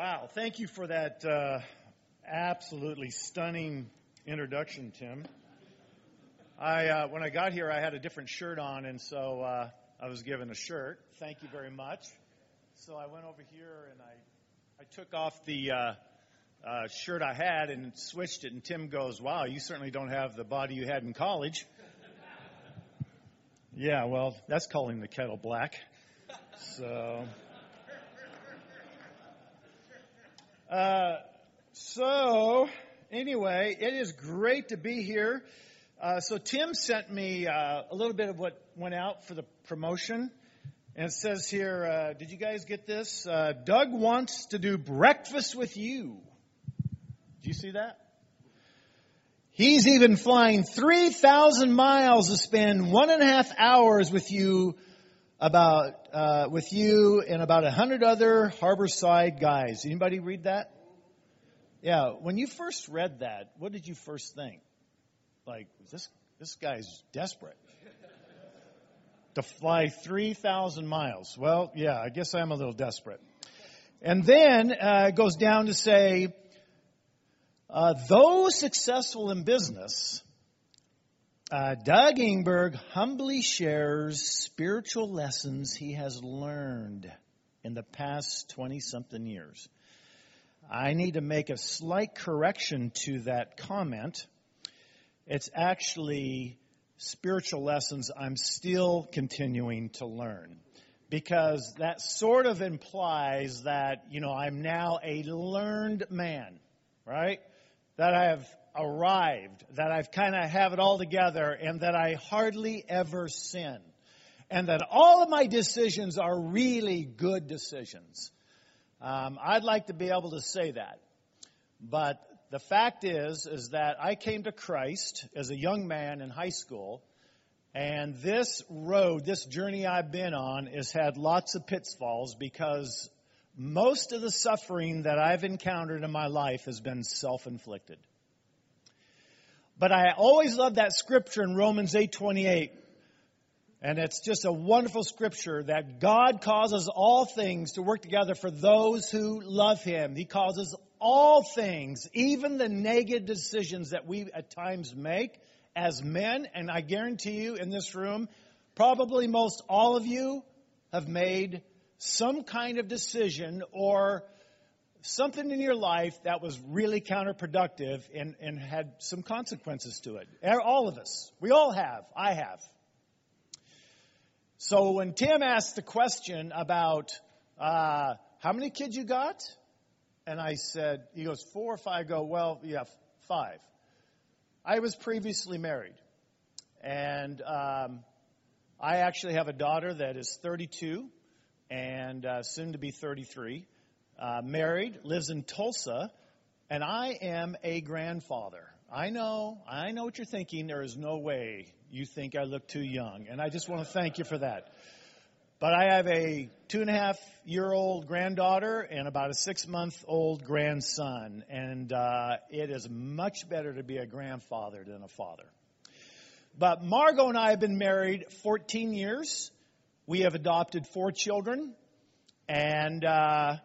Wow, thank you for that uh, absolutely stunning introduction, Tim. I, uh, when I got here, I had a different shirt on, and so uh, I was given a shirt. Thank you very much. So I went over here and I, I took off the uh, uh, shirt I had and switched it, and Tim goes, "Wow, you certainly don't have the body you had in college." yeah, well, that's calling the kettle black. So. Uh, so, anyway, it is great to be here. Uh, so, Tim sent me uh, a little bit of what went out for the promotion. And it says here, uh, did you guys get this? Uh, Doug wants to do breakfast with you. Do you see that? He's even flying 3,000 miles to spend one and a half hours with you about uh, with you and about a hundred other Harborside guys. Anybody read that? Yeah. When you first read that, what did you first think? Like this this guy's desperate to fly three thousand miles. Well, yeah, I guess I'm a little desperate. And then uh, it goes down to say, uh, those successful in business uh, Doug Ingberg humbly shares spiritual lessons he has learned in the past 20 something years. I need to make a slight correction to that comment. It's actually spiritual lessons I'm still continuing to learn. Because that sort of implies that, you know, I'm now a learned man, right? That I have arrived, that I've kind of have it all together, and that I hardly ever sin. And that all of my decisions are really good decisions. Um, I'd like to be able to say that. But the fact is, is that I came to Christ as a young man in high school, and this road, this journey I've been on, has had lots of pitfalls because most of the suffering that I've encountered in my life has been self-inflicted. But I always love that scripture in Romans 8:28. And it's just a wonderful scripture that God causes all things to work together for those who love him. He causes all things, even the negative decisions that we at times make as men, and I guarantee you in this room, probably most all of you have made some kind of decision or something in your life that was really counterproductive and, and had some consequences to it. All of us. We all have. I have. So when Tim asked the question about uh, how many kids you got, and I said, he goes, four or five. I go, well, yeah, five. I was previously married. And um, I actually have a daughter that is 32 and uh, soon to be 33 uh, married, lives in Tulsa, and I am a grandfather. I know, I know what you're thinking. There is no way you think I look too young, and I just want to thank you for that. But I have a two and a half year old granddaughter and about a six month old grandson, and uh, it is much better to be a grandfather than a father. But Margot and I have been married 14 years. We have adopted four children, and uh,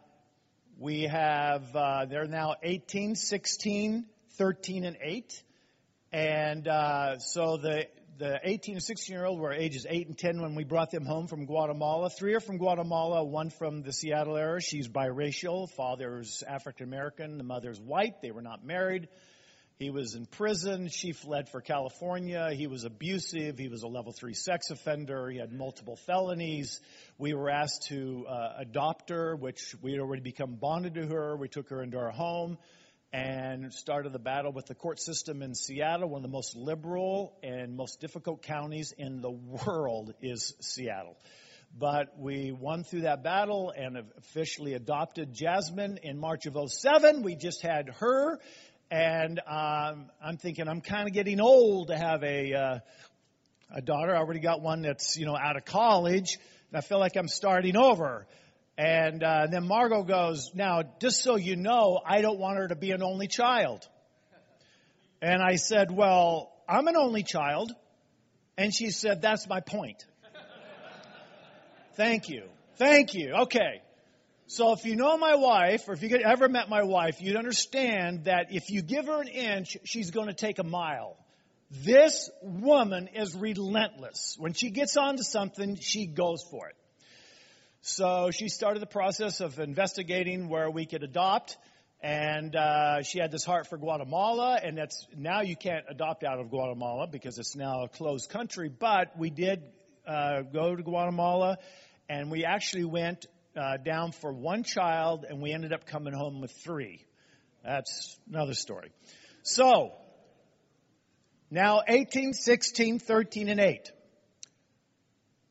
we have, uh, they're now 18, 16, 13, and 8. And uh, so the, the 18 and 16 year old were ages 8 and 10 when we brought them home from Guatemala. Three are from Guatemala, one from the Seattle area. She's biracial. Father's African American, the mother's white. They were not married. He was in prison. She fled for California. He was abusive. He was a level three sex offender. He had multiple felonies. We were asked to uh, adopt her, which we had already become bonded to her. We took her into our home and started the battle with the court system in Seattle. One of the most liberal and most difficult counties in the world is Seattle. But we won through that battle and officially adopted Jasmine in March of 07. We just had her and um, I'm thinking I'm kind of getting old to have a uh, a daughter. I already got one that's you know out of college, and I feel like I'm starting over. And uh, then Margot goes, "Now, just so you know, I don't want her to be an only child." And I said, "Well, I'm an only child," and she said, "That's my point." Thank you. Thank you. Okay. So if you know my wife, or if you ever met my wife, you'd understand that if you give her an inch, she's going to take a mile. This woman is relentless. When she gets onto something, she goes for it. So she started the process of investigating where we could adopt, and uh, she had this heart for Guatemala, and that's now you can't adopt out of Guatemala because it's now a closed country. But we did uh, go to Guatemala, and we actually went uh, down for one child, and we ended up coming home with three. That's another story. So now 18, 16, 13, and 8.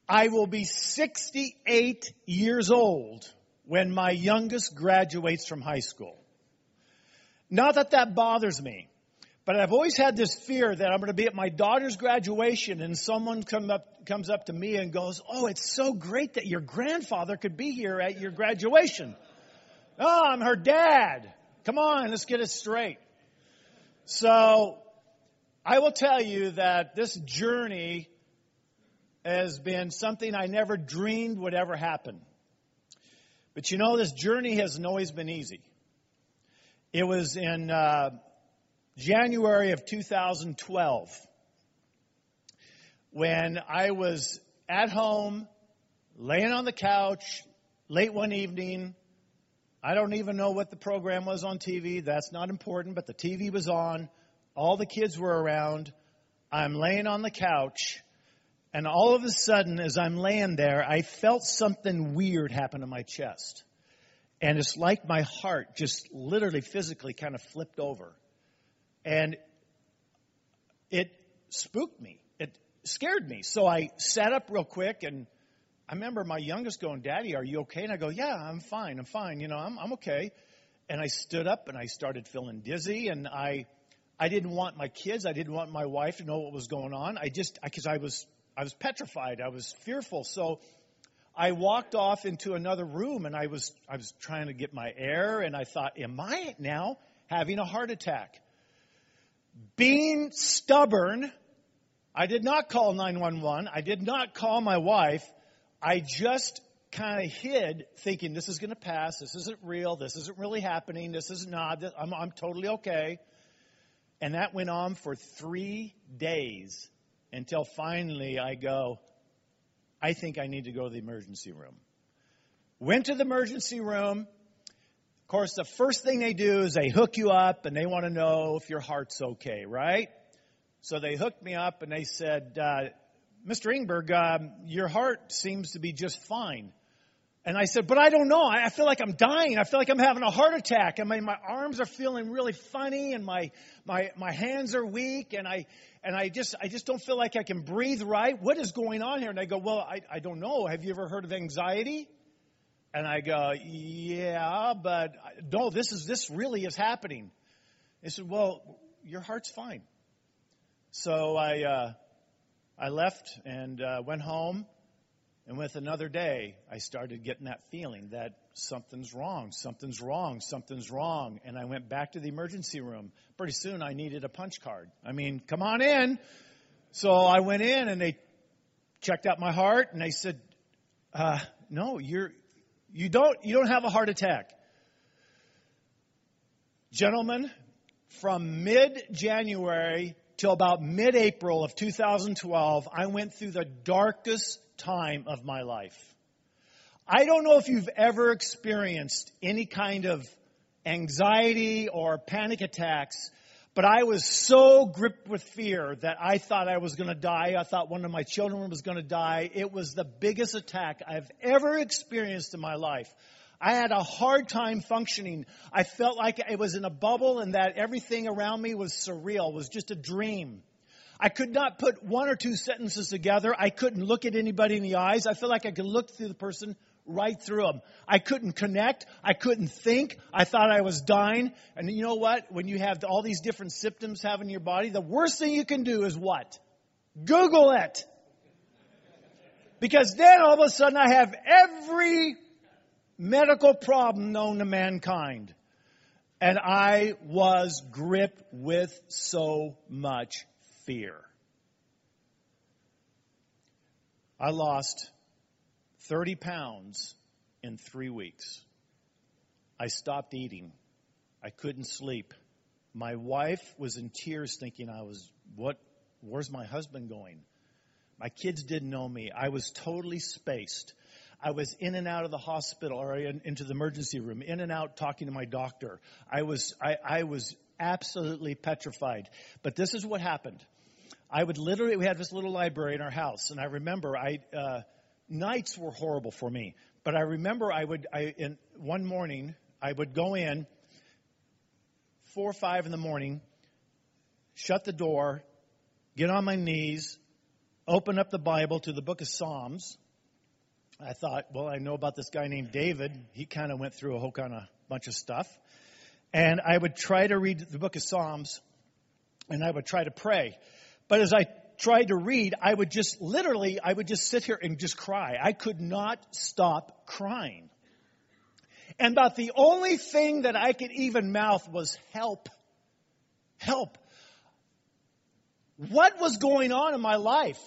I will be 68 years old when my youngest graduates from high school. Not that that bothers me, but I've always had this fear that I'm going to be at my daughter's graduation and someone come up, comes up to me and goes, Oh, it's so great that your grandfather could be here at your graduation. Oh, I'm her dad. Come on, let's get it straight. So I will tell you that this journey has been something I never dreamed would ever happen. But you know, this journey hasn't always been easy. It was in uh, January of 2012 when I was at home, laying on the couch, late one evening. I don't even know what the program was on TV. That's not important, but the TV was on. All the kids were around. I'm laying on the couch, and all of a sudden, as I'm laying there, I felt something weird happen to my chest. And it's like my heart just literally physically kind of flipped over. And it spooked me. It scared me. So I sat up real quick and I remember my youngest going, Daddy, are you okay? And I go, Yeah, I'm fine. I'm fine. You know, I'm, I'm okay. And I stood up and I started feeling dizzy and I I didn't want my kids, I didn't want my wife to know what was going on. I just, because I was, I was petrified, I was fearful. So I walked off into another room and I was, I was trying to get my air and I thought, am I now having a heart attack? Being stubborn, I did not call 911. I did not call my wife. I just kind of hid thinking this is going to pass. This isn't real. This isn't really happening. This is not, I'm, I'm totally okay. And that went on for three days until finally I go, I think I need to go to the emergency room. Went to the emergency room. Of course, the first thing they do is they hook you up and they want to know if your heart's okay, right? So they hooked me up and they said, uh, Mr. Ingberg, um, your heart seems to be just fine. And I said, but I don't know. I feel like I'm dying. I feel like I'm having a heart attack. I mean, my arms are feeling really funny and my, my, my hands are weak and I, and I just, I just don't feel like I can breathe right. What is going on here? And I go, well, I, I don't know. Have you ever heard of anxiety? And I go, yeah, but no, this is, this really is happening. They said, well, your heart's fine. So I, uh, I left and uh, went home and with another day, I started getting that feeling that something's wrong, something's wrong, something's wrong. And I went back to the emergency room. Pretty soon I needed a punch card. I mean, come on in. So I went in and they checked out my heart and they said, uh, no, you're, you don't, you don't have a heart attack. Gentlemen, from mid-January till about mid-April of 2012, I went through the darkest time of my life. I don't know if you've ever experienced any kind of anxiety or panic attacks, but I was so gripped with fear that I thought I was going to die. I thought one of my children was going to die. It was the biggest attack I've ever experienced in my life. I had a hard time functioning. I felt like I was in a bubble and that everything around me was surreal, was just a dream. I could not put one or two sentences together. I couldn't look at anybody in the eyes. I felt like I could look through the person right through them. I couldn't connect. I couldn't think. I thought I was dying. And you know what? When you have all these different symptoms having your body, the worst thing you can do is what? Google it. Because then all of a sudden I have every medical problem known to mankind. And I was gripped with so much fear. I lost 30 pounds in three weeks. I stopped eating. I couldn't sleep. My wife was in tears thinking I was, what, where's my husband going? My kids didn't know me. I was totally spaced. I was in and out of the hospital or in, into the emergency room, in and out talking to my doctor. I was, I, I was absolutely petrified. But this is what happened. I would literally, we had this little library in our house, and I remember I, uh, nights were horrible for me. But I remember I would, I, in one morning, I would go in, four or five in the morning, shut the door, get on my knees, open up the Bible to the book of Psalms. I thought, well, I know about this guy named David. He kind of went through a whole kind of bunch of stuff. And I would try to read the book of Psalms and I would try to pray. But as I tried to read, I would just literally, I would just sit here and just cry. I could not stop crying. And about the only thing that I could even mouth was help. Help. What was going on in my life?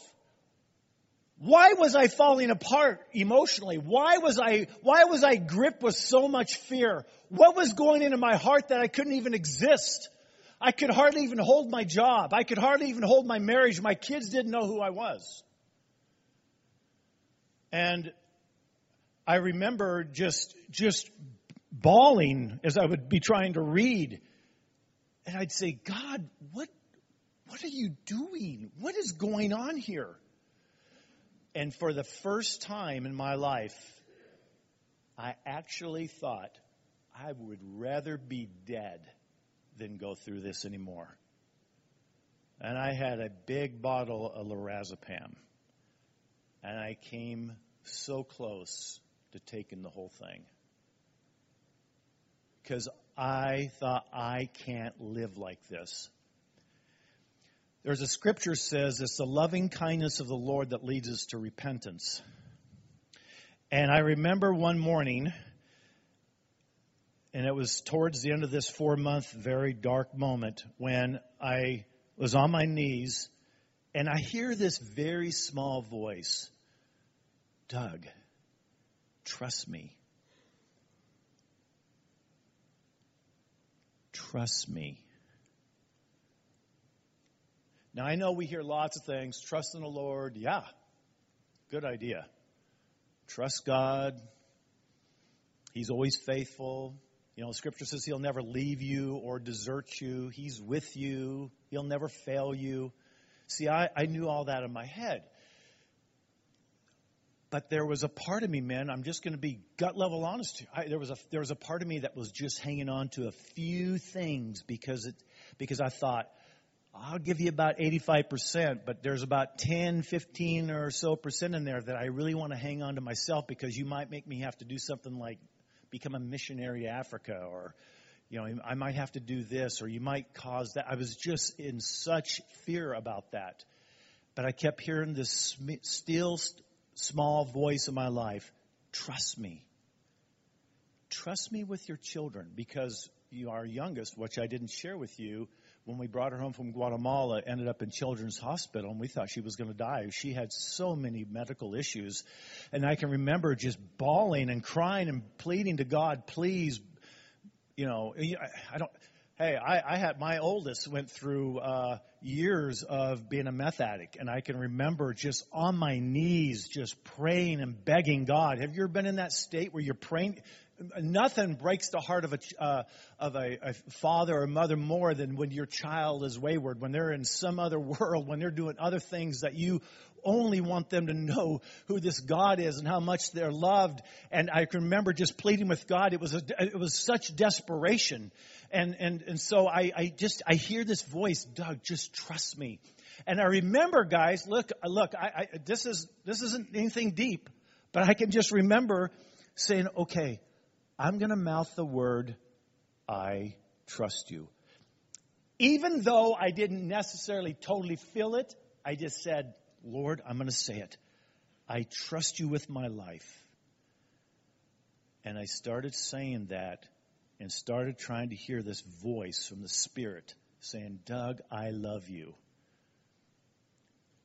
Why was I falling apart emotionally? Why was I, why was I gripped with so much fear? What was going into my heart that I couldn't even exist? I could hardly even hold my job. I could hardly even hold my marriage. My kids didn't know who I was. And I remember just, just bawling as I would be trying to read. And I'd say, God, what, what are you doing? What is going on here? And for the first time in my life, I actually thought I would rather be dead than go through this anymore. And I had a big bottle of lorazepam. And I came so close to taking the whole thing. Because I thought, I can't live like this. There's a scripture says it's the loving kindness of the Lord that leads us to repentance. And I remember one morning, and it was towards the end of this four month, very dark moment when I was on my knees and I hear this very small voice Doug, trust me. Trust me. Now, I know we hear lots of things. Trust in the Lord. Yeah, good idea. Trust God. He's always faithful. You know, Scripture says He'll never leave you or desert you. He's with you. He'll never fail you. See, I, I knew all that in my head. But there was a part of me, man, I'm just going to be gut level honest. I, there, was a, there was a part of me that was just hanging on to a few things because, it, because I thought, I'll give you about 85%, but there's about 10, 15 or so percent in there that I really want to hang on to myself because you might make me have to do something like become a missionary to Africa or, you know, I might have to do this or you might cause that. I was just in such fear about that. But I kept hearing this still small voice in my life. Trust me. Trust me with your children because you are youngest, which I didn't share with you, when we brought her home from Guatemala, ended up in Children's Hospital, and we thought she was going to die. She had so many medical issues. And I can remember just bawling and crying and pleading to God, please, you know, I don't. Hey, I, I had my oldest went through uh, years of being a meth addict, and I can remember just on my knees, just praying and begging God. Have you ever been in that state where you're praying? Nothing breaks the heart of a uh, of a, a, father or mother more than when your child is wayward, when they're in some other world, when they're doing other things that you only want them to know who this God is and how much they're loved. And I can remember just pleading with God. It was a, it was such desperation, and and and so I, I just I hear this voice, Doug, just trust me. And I remember, guys, look, look, I, I, this is this isn't anything deep, but I can just remember saying, okay, I'm going to mouth the word, I trust you. Even though I didn't necessarily totally feel it, I just said, Lord, I'm going to say it. I trust you with my life. And I started saying that and started trying to hear this voice from the Spirit saying, Doug, I love you.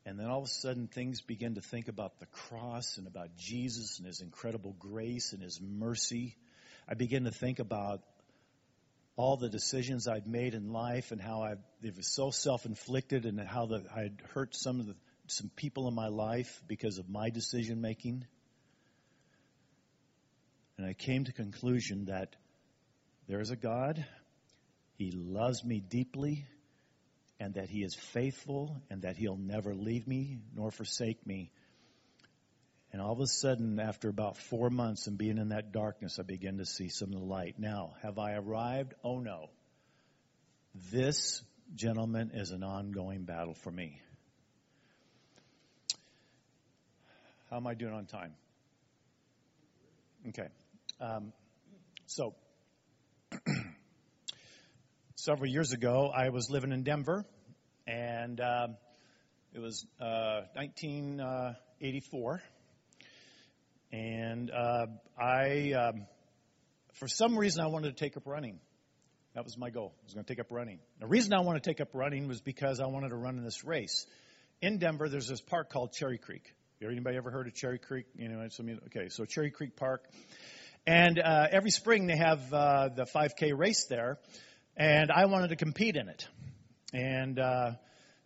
And then all of a sudden, things begin to think about the cross and about Jesus and his incredible grace and his mercy. I begin to think about all the decisions I'd made in life and how I it was so self-inflicted and how the, I'd hurt some of the some people in my life because of my decision making. And I came to conclusion that there is a God, he loves me deeply, and that he is faithful and that he'll never leave me nor forsake me. And all of a sudden, after about four months and being in that darkness, I began to see some of the light. Now, have I arrived? Oh no. This, gentleman, is an ongoing battle for me. How am I doing on time? Okay. Um, so, several years ago, I was living in Denver, and uh, it was uh, 1984 and uh, I, um, for some reason, I wanted to take up running. That was my goal. I was going to take up running. The reason I wanted to take up running was because I wanted to run in this race. In Denver, there's this park called Cherry Creek. Anybody ever heard of Cherry Creek? You know, okay, so Cherry Creek Park. And uh, every spring they have uh, the 5K race there, and I wanted to compete in it. And uh,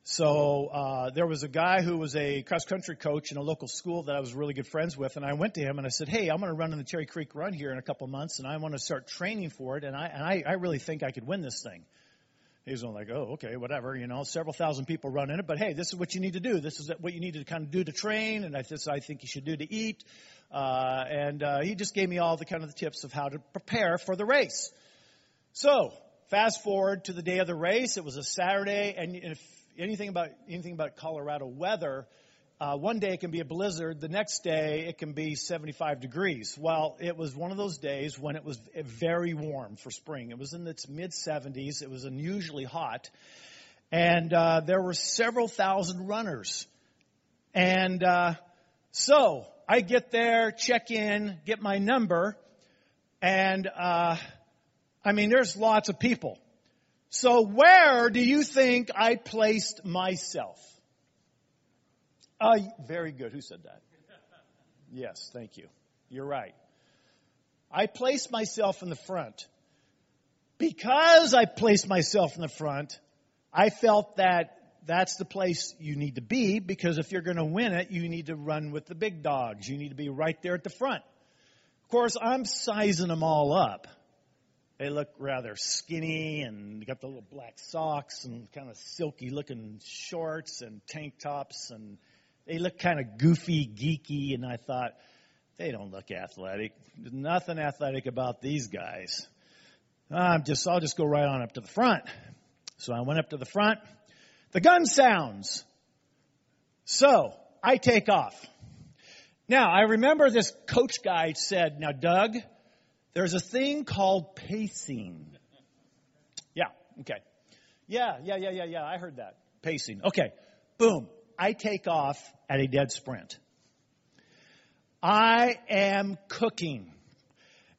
so uh, there was a guy who was a cross country coach in a local school that I was really good friends with, and I went to him and I said, "Hey, I'm going to run in the Cherry Creek Run here in a couple months, and I want to start training for it, and I and I, I really think I could win this thing." He was like, "Oh, okay, whatever. You know, several thousand people run in it, but hey, this is what you need to do. This is what you need to kind of do to train, and this I think you should do to eat." Uh, and uh, he just gave me all the kind of the tips of how to prepare for the race. So fast forward to the day of the race. It was a Saturday, and if anything about anything about Colorado weather, uh, one day it can be a blizzard, the next day it can be 75 degrees. Well, it was one of those days when it was very warm for spring. It was in its mid 70s. It was unusually hot, and uh, there were several thousand runners. And uh, so I get there, check in, get my number, and uh, I mean, there's lots of people. So where do you think I placed myself? Uh, very good. Who said that? Yes, thank you. You're right. I placed myself in the front. Because I placed myself in the front, I felt that that's the place you need to be because if you're going to win it, you need to run with the big dogs. You need to be right there at the front. Of course, I'm sizing them all up. They look rather skinny and got the little black socks and kind of silky looking shorts and tank tops and they look kind of goofy, geeky. And I thought, they don't look athletic. There's nothing athletic about these guys. I'm just, I'll just go right on up to the front. So I went up to the front. The gun sounds. So I take off. Now I remember this coach guy said, now Doug, there's a thing called pacing. Yeah, okay. Yeah, yeah, yeah, yeah, yeah. I heard that. Pacing. Okay. Boom. I take off at a dead sprint. I am cooking.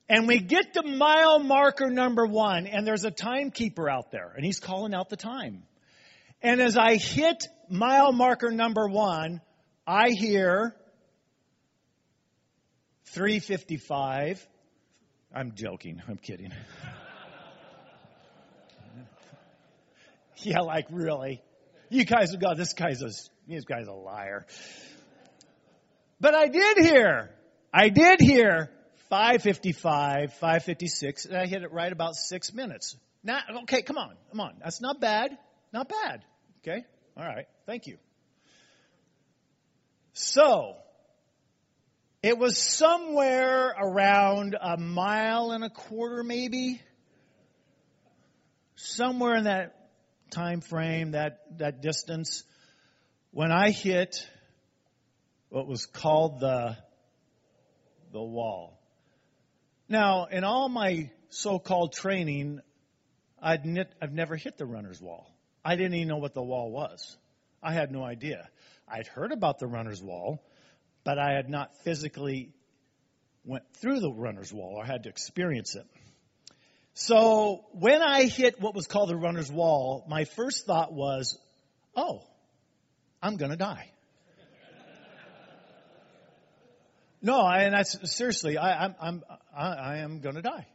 And we get to mile marker number one, and there's a timekeeper out there, and he's calling out the time. And as I hit mile marker number one, I hear 355, I'm joking. I'm kidding. yeah, like really. You guys have got this guy's a this guy's a liar. But I did hear. I did hear 555, 556, and I hit it right about six minutes. Now, okay, come on, come on. That's not bad. Not bad. Okay? All right. Thank you. So, it was somewhere around a mile and a quarter, maybe. Somewhere in that time frame, that, that distance, when I hit what was called the, the wall. Now, in all my so-called training, I'd I've never hit the runner's wall. I didn't even know what the wall was. I had no idea. I'd heard about the runner's wall but I had not physically went through the runner's wall or had to experience it. So when I hit what was called the runner's wall, my first thought was, oh, I'm going to die. no, and that's seriously, I, I'm, I'm, I, I am going to die.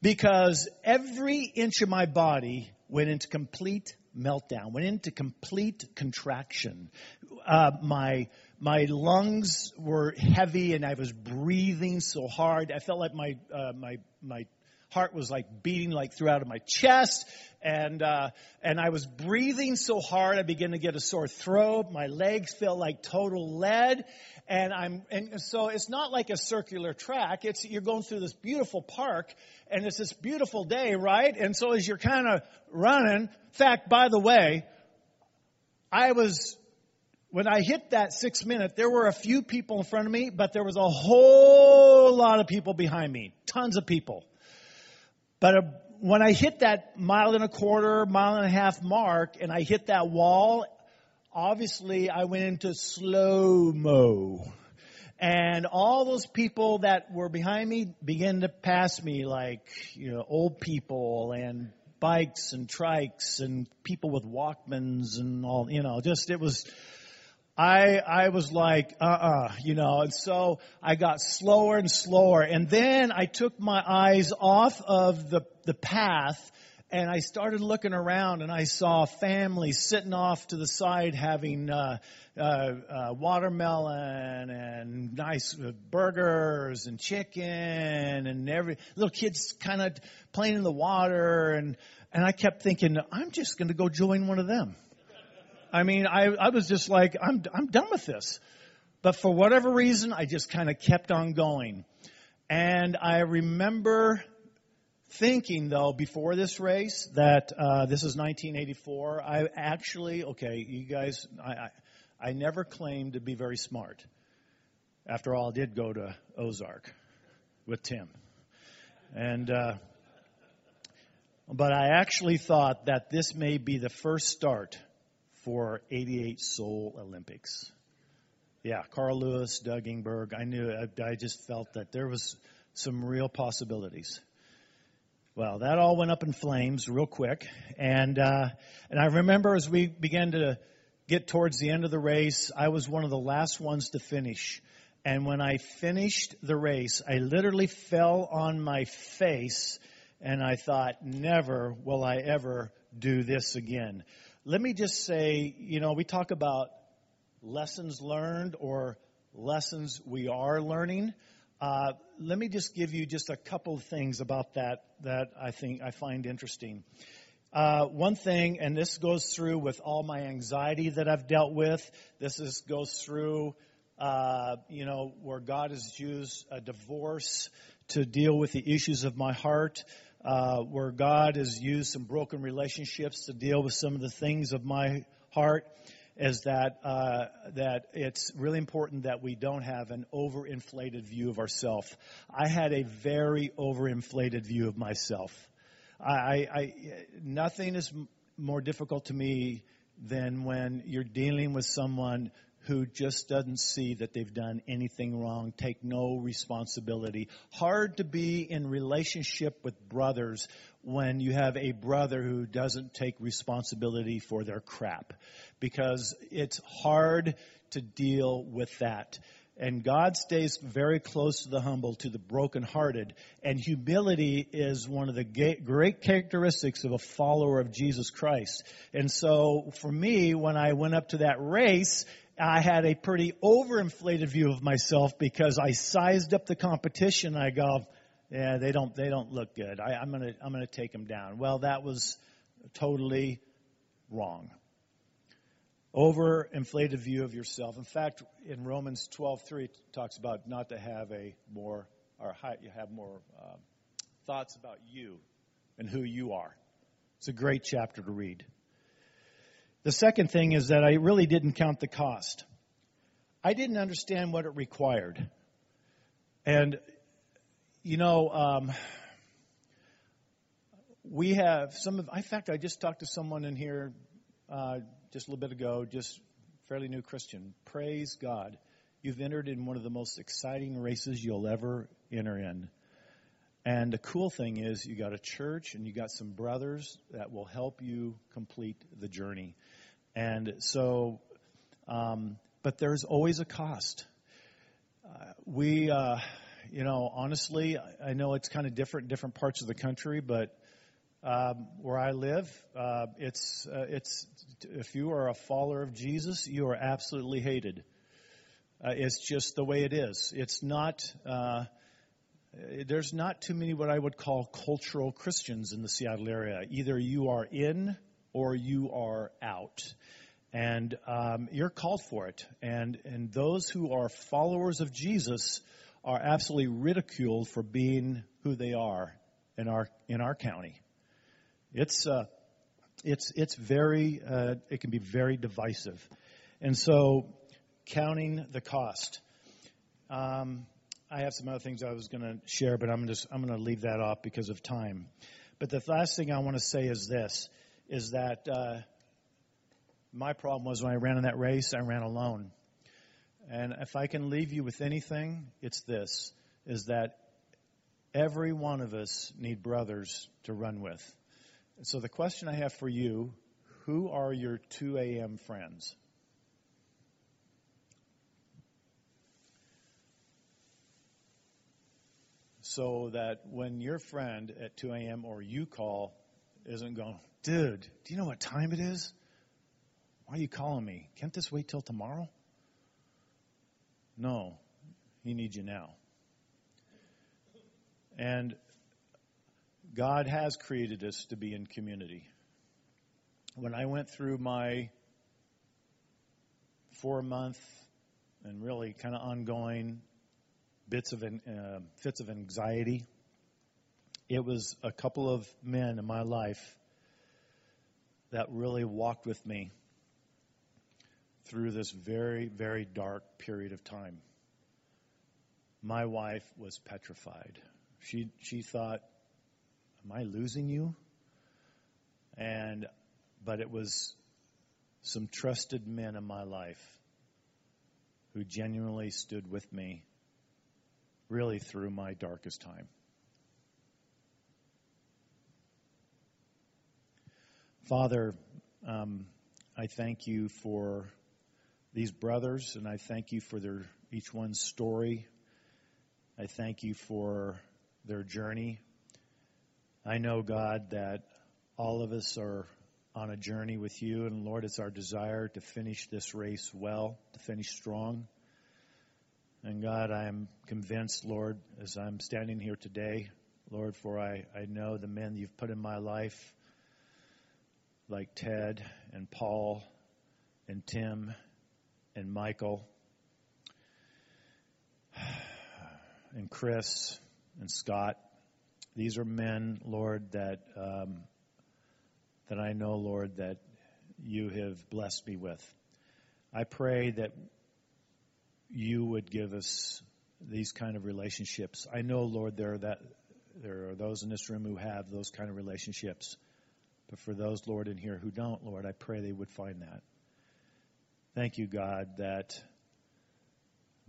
because every inch of my body went into complete meltdown, went into complete contraction. Uh, my my lungs were heavy, and I was breathing so hard. I felt like my uh, my my heart was like beating like throughout of my chest, and uh, and I was breathing so hard. I began to get a sore throat. My legs felt like total lead, and I'm and so it's not like a circular track. It's you're going through this beautiful park, and it's this beautiful day, right? And so as you're kind of running, in fact, by the way, I was when I hit that six minute, there were a few people in front of me, but there was a whole lot of people behind me, tons of people. But uh, when I hit that mile and a quarter, mile and a half mark, and I hit that wall, obviously I went into slow mo. And all those people that were behind me began to pass me like, you know, old people and bikes and trikes and people with Walkmans and all, you know, just, it was, I, I was like, uh-uh, you know, and so I got slower and slower. And then I took my eyes off of the, the path and I started looking around and I saw families sitting off to the side having, uh, uh, uh, watermelon and nice burgers and chicken and every little kids kind of playing in the water and and I kept thinking I'm just going to go join one of them. I mean, I, I was just like, I'm, I'm done with this. But for whatever reason, I just kind of kept on going. And I remember thinking, though, before this race, that uh, this is 1984. I actually, okay, you guys, I, I, I never claimed to be very smart. After all, I did go to Ozark with Tim. And, uh, but I actually thought that this may be the first start for 88 Seoul Olympics. Yeah, Carl Lewis, Doug Ingberg. I knew, I, I just felt that there was some real possibilities. Well, that all went up in flames real quick, and uh, and I remember as we began to get towards the end of the race, I was one of the last ones to finish. And when I finished the race, I literally fell on my face, and I thought, never will I ever do this again let me just say, you know, we talk about lessons learned or lessons we are learning. Uh, let me just give you just a couple of things about that that I think I find interesting. Uh, one thing, and this goes through with all my anxiety that I've dealt with. This is, goes through, uh, you know, where God has used a divorce to deal with the issues of my heart uh, where God has used some broken relationships to deal with some of the things of my heart is that uh, that it's really important that we don't have an overinflated view of ourselves. I had a very overinflated view of myself. I, I, nothing is more difficult to me than when you're dealing with someone who just doesn't see that they've done anything wrong, take no responsibility. Hard to be in relationship with brothers when you have a brother who doesn't take responsibility for their crap because it's hard to deal with that. And God stays very close to the humble, to the brokenhearted. And humility is one of the great characteristics of a follower of Jesus Christ. And so for me, when I went up to that race I had a pretty overinflated view of myself because I sized up the competition. I go, yeah, they don't, they don't look good. I, am gonna, I'm gonna take them down. Well, that was totally wrong. Overinflated view of yourself. In fact, in Romans 12:3 it talks about not to have a more, or you have more uh, thoughts about you and who you are. It's a great chapter to read. The second thing is that I really didn't count the cost. I didn't understand what it required. And, you know, um, we have some of, in fact, I just talked to someone in here uh, just a little bit ago, just fairly new Christian. Praise God. You've entered in one of the most exciting races you'll ever enter in. And the cool thing is, you got a church and you got some brothers that will help you complete the journey. And so, um, but there's always a cost. Uh, we, uh, you know, honestly, I know it's kind of different in different parts of the country, but um, where I live, uh, it's uh, it's if you are a follower of Jesus, you are absolutely hated. Uh, it's just the way it is. It's not. Uh, there's not too many what I would call cultural Christians in the Seattle area. Either you are in or you are out. And um, you're called for it. And, and those who are followers of Jesus are absolutely ridiculed for being who they are in our, in our county. It's, uh, it's, it's very, uh, it can be very divisive. And so, counting the cost. Um, I have some other things I was going to share, but I'm just I'm going to leave that off because of time. But the last thing I want to say is this: is that uh, my problem was when I ran in that race, I ran alone. And if I can leave you with anything, it's this: is that every one of us need brothers to run with. So the question I have for you: Who are your 2 a.m. friends? So that when your friend at 2 a.m. or you call isn't going, dude, do you know what time it is? Why are you calling me? Can't this wait till tomorrow? No, he needs you now. And God has created us to be in community. When I went through my four month and really kind of ongoing bits of uh, fits of anxiety. It was a couple of men in my life that really walked with me through this very, very dark period of time. My wife was petrified. She she thought, "Am I losing you?" And but it was some trusted men in my life who genuinely stood with me really through my darkest time. Father, um, I thank you for these brothers, and I thank you for their each one's story. I thank you for their journey. I know, God, that all of us are on a journey with you, and Lord, it's our desire to finish this race well, to finish strong. And God, I am convinced, Lord, as I'm standing here today, Lord, for I, I know the men you've put in my life, like Ted and Paul and Tim and Michael and Chris and Scott. These are men, Lord, that um, that I know, Lord, that you have blessed me with. I pray that you would give us these kind of relationships. I know, Lord, there are that there are those in this room who have those kind of relationships. But for those, Lord, in here who don't, Lord, I pray they would find that. Thank you, God, that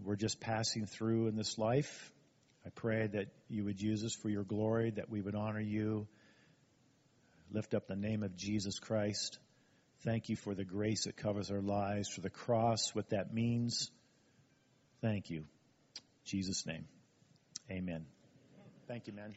we're just passing through in this life. I pray that you would use us for your glory, that we would honor you, lift up the name of Jesus Christ. Thank you for the grace that covers our lives, for the cross, what that means. Thank you. In Jesus' name. Amen. Thank you, man.